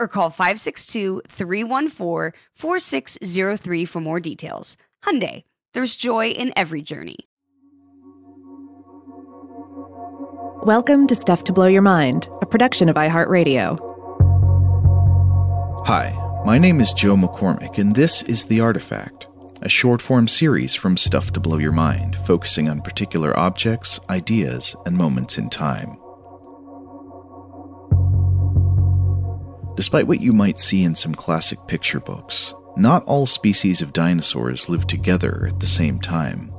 or call 562-314-4603 for more details. Hyundai, there's joy in every journey. Welcome to Stuff to Blow Your Mind, a production of iHeartRadio. Hi, my name is Joe McCormick, and this is The Artifact, a short form series from Stuff to Blow Your Mind, focusing on particular objects, ideas, and moments in time. Despite what you might see in some classic picture books, not all species of dinosaurs live together at the same time.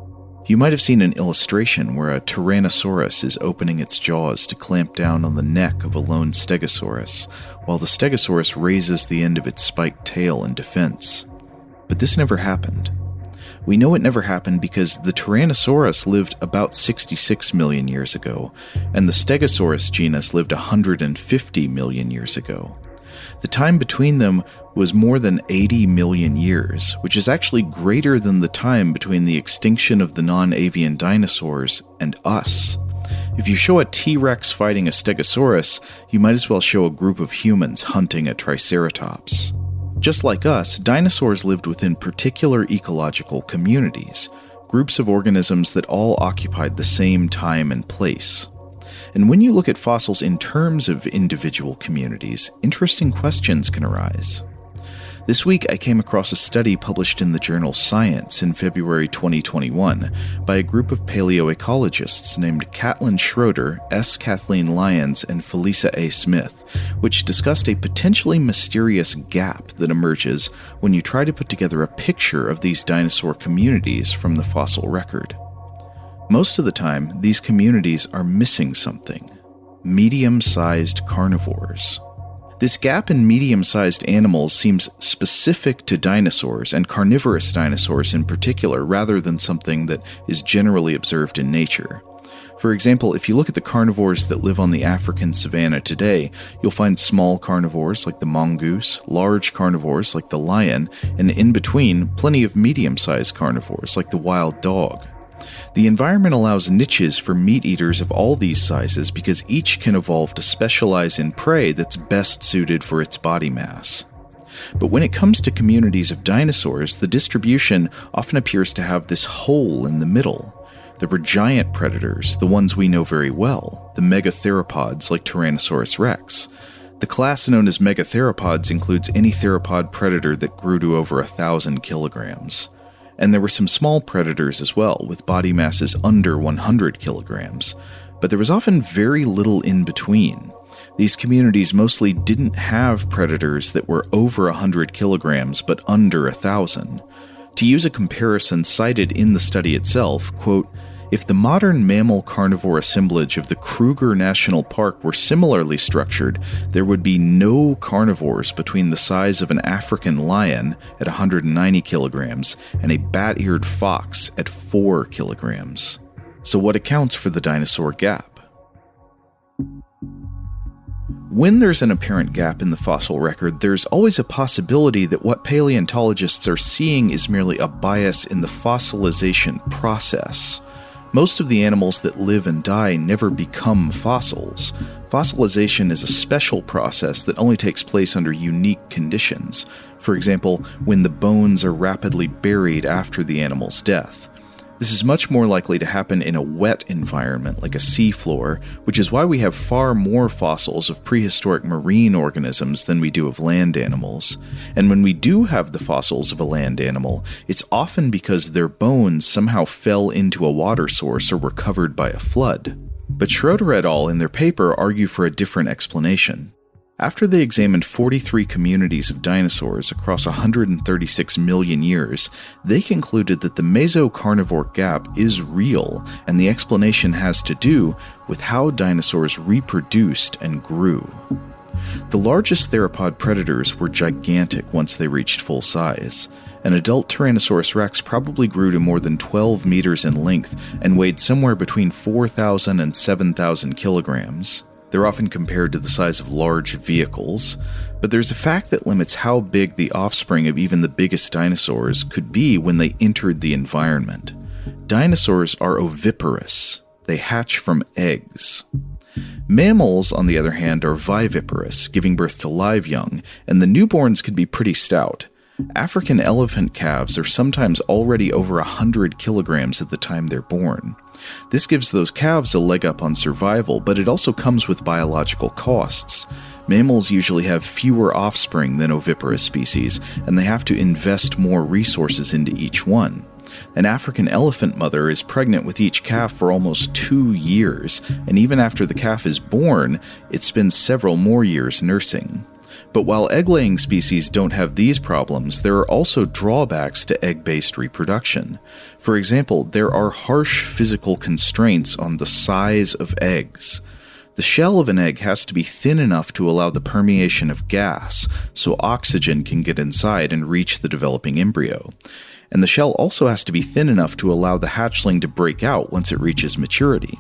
You might have seen an illustration where a Tyrannosaurus is opening its jaws to clamp down on the neck of a lone Stegosaurus, while the Stegosaurus raises the end of its spiked tail in defense. But this never happened. We know it never happened because the Tyrannosaurus lived about 66 million years ago, and the Stegosaurus genus lived 150 million years ago. The time between them was more than 80 million years, which is actually greater than the time between the extinction of the non avian dinosaurs and us. If you show a T Rex fighting a Stegosaurus, you might as well show a group of humans hunting a Triceratops. Just like us, dinosaurs lived within particular ecological communities, groups of organisms that all occupied the same time and place. And when you look at fossils in terms of individual communities, interesting questions can arise. This week, I came across a study published in the journal Science in February 2021 by a group of paleoecologists named Katlin Schroeder, S. Kathleen Lyons, and Felisa A. Smith, which discussed a potentially mysterious gap that emerges when you try to put together a picture of these dinosaur communities from the fossil record. Most of the time, these communities are missing something medium sized carnivores. This gap in medium sized animals seems specific to dinosaurs and carnivorous dinosaurs in particular, rather than something that is generally observed in nature. For example, if you look at the carnivores that live on the African savanna today, you'll find small carnivores like the mongoose, large carnivores like the lion, and in between, plenty of medium sized carnivores like the wild dog. The environment allows niches for meat eaters of all these sizes because each can evolve to specialize in prey that's best suited for its body mass. But when it comes to communities of dinosaurs, the distribution often appears to have this hole in the middle. There were giant predators, the ones we know very well, the megatheropods like Tyrannosaurus rex. The class known as megatheropods includes any theropod predator that grew to over a thousand kilograms. And there were some small predators as well, with body masses under 100 kilograms. But there was often very little in between. These communities mostly didn't have predators that were over 100 kilograms but under 1,000. To use a comparison cited in the study itself, quote, if the modern mammal carnivore assemblage of the Kruger National Park were similarly structured, there would be no carnivores between the size of an African lion at 190 kilograms and a bat eared fox at 4 kilograms. So, what accounts for the dinosaur gap? When there's an apparent gap in the fossil record, there's always a possibility that what paleontologists are seeing is merely a bias in the fossilization process. Most of the animals that live and die never become fossils. Fossilization is a special process that only takes place under unique conditions. For example, when the bones are rapidly buried after the animal's death. This is much more likely to happen in a wet environment like a seafloor, which is why we have far more fossils of prehistoric marine organisms than we do of land animals. And when we do have the fossils of a land animal, it's often because their bones somehow fell into a water source or were covered by a flood. But Schroeder et al. in their paper argue for a different explanation. After they examined 43 communities of dinosaurs across 136 million years, they concluded that the mesocarnivore gap is real, and the explanation has to do with how dinosaurs reproduced and grew. The largest theropod predators were gigantic once they reached full size. An adult Tyrannosaurus rex probably grew to more than 12 meters in length and weighed somewhere between 4,000 and 7,000 kilograms. They're often compared to the size of large vehicles, but there's a fact that limits how big the offspring of even the biggest dinosaurs could be when they entered the environment. Dinosaurs are oviparous, they hatch from eggs. Mammals, on the other hand, are viviparous, giving birth to live young, and the newborns could be pretty stout. African elephant calves are sometimes already over 100 kilograms at the time they're born. This gives those calves a leg up on survival, but it also comes with biological costs. Mammals usually have fewer offspring than oviparous species, and they have to invest more resources into each one. An African elephant mother is pregnant with each calf for almost two years, and even after the calf is born, it spends several more years nursing. But while egg laying species don't have these problems, there are also drawbacks to egg based reproduction. For example, there are harsh physical constraints on the size of eggs. The shell of an egg has to be thin enough to allow the permeation of gas, so oxygen can get inside and reach the developing embryo. And the shell also has to be thin enough to allow the hatchling to break out once it reaches maturity.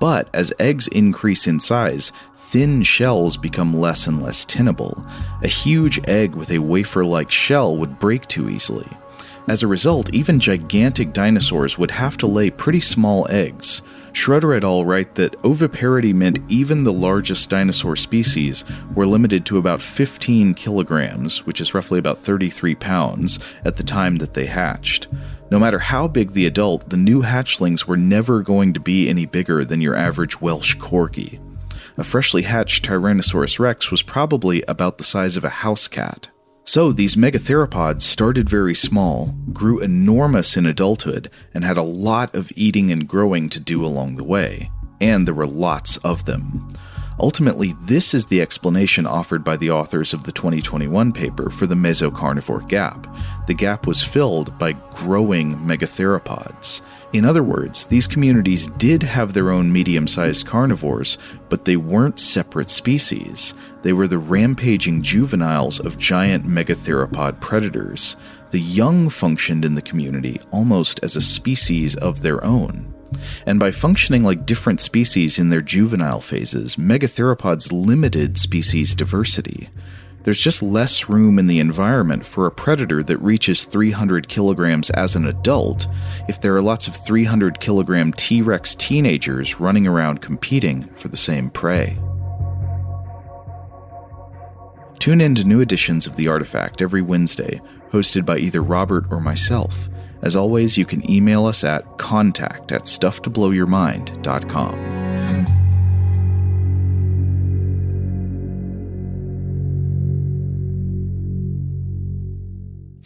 But as eggs increase in size, thin shells become less and less tenable. A huge egg with a wafer like shell would break too easily. As a result, even gigantic dinosaurs would have to lay pretty small eggs. Schroeder et al. write that oviparity meant even the largest dinosaur species were limited to about 15 kilograms, which is roughly about 33 pounds, at the time that they hatched. No matter how big the adult, the new hatchlings were never going to be any bigger than your average Welsh corgi a freshly hatched Tyrannosaurus rex was probably about the size of a house cat. So these megatheropods started very small, grew enormous in adulthood, and had a lot of eating and growing to do along the way. And there were lots of them. Ultimately, this is the explanation offered by the authors of the 2021 paper for the mesocarnivore gap. The gap was filled by growing megatheropods. In other words, these communities did have their own medium sized carnivores, but they weren't separate species. They were the rampaging juveniles of giant megatheropod predators. The young functioned in the community almost as a species of their own. And by functioning like different species in their juvenile phases, megatheropods limited species diversity. There's just less room in the environment for a predator that reaches 300 kilograms as an adult if there are lots of 300 kilogram T Rex teenagers running around competing for the same prey. Tune in to new editions of The Artifact every Wednesday, hosted by either Robert or myself. As always, you can email us at contact at stufftoblowyourmind.com.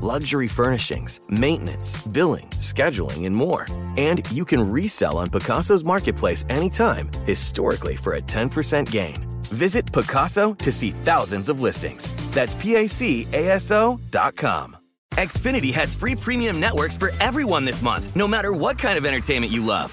luxury furnishings, maintenance, billing, scheduling, and more. And you can resell on Pacaso's marketplace anytime, historically for a 10% gain. Visit Pacaso to see thousands of listings. That's P-A-C-A-S-O dot com. Xfinity has free premium networks for everyone this month, no matter what kind of entertainment you love.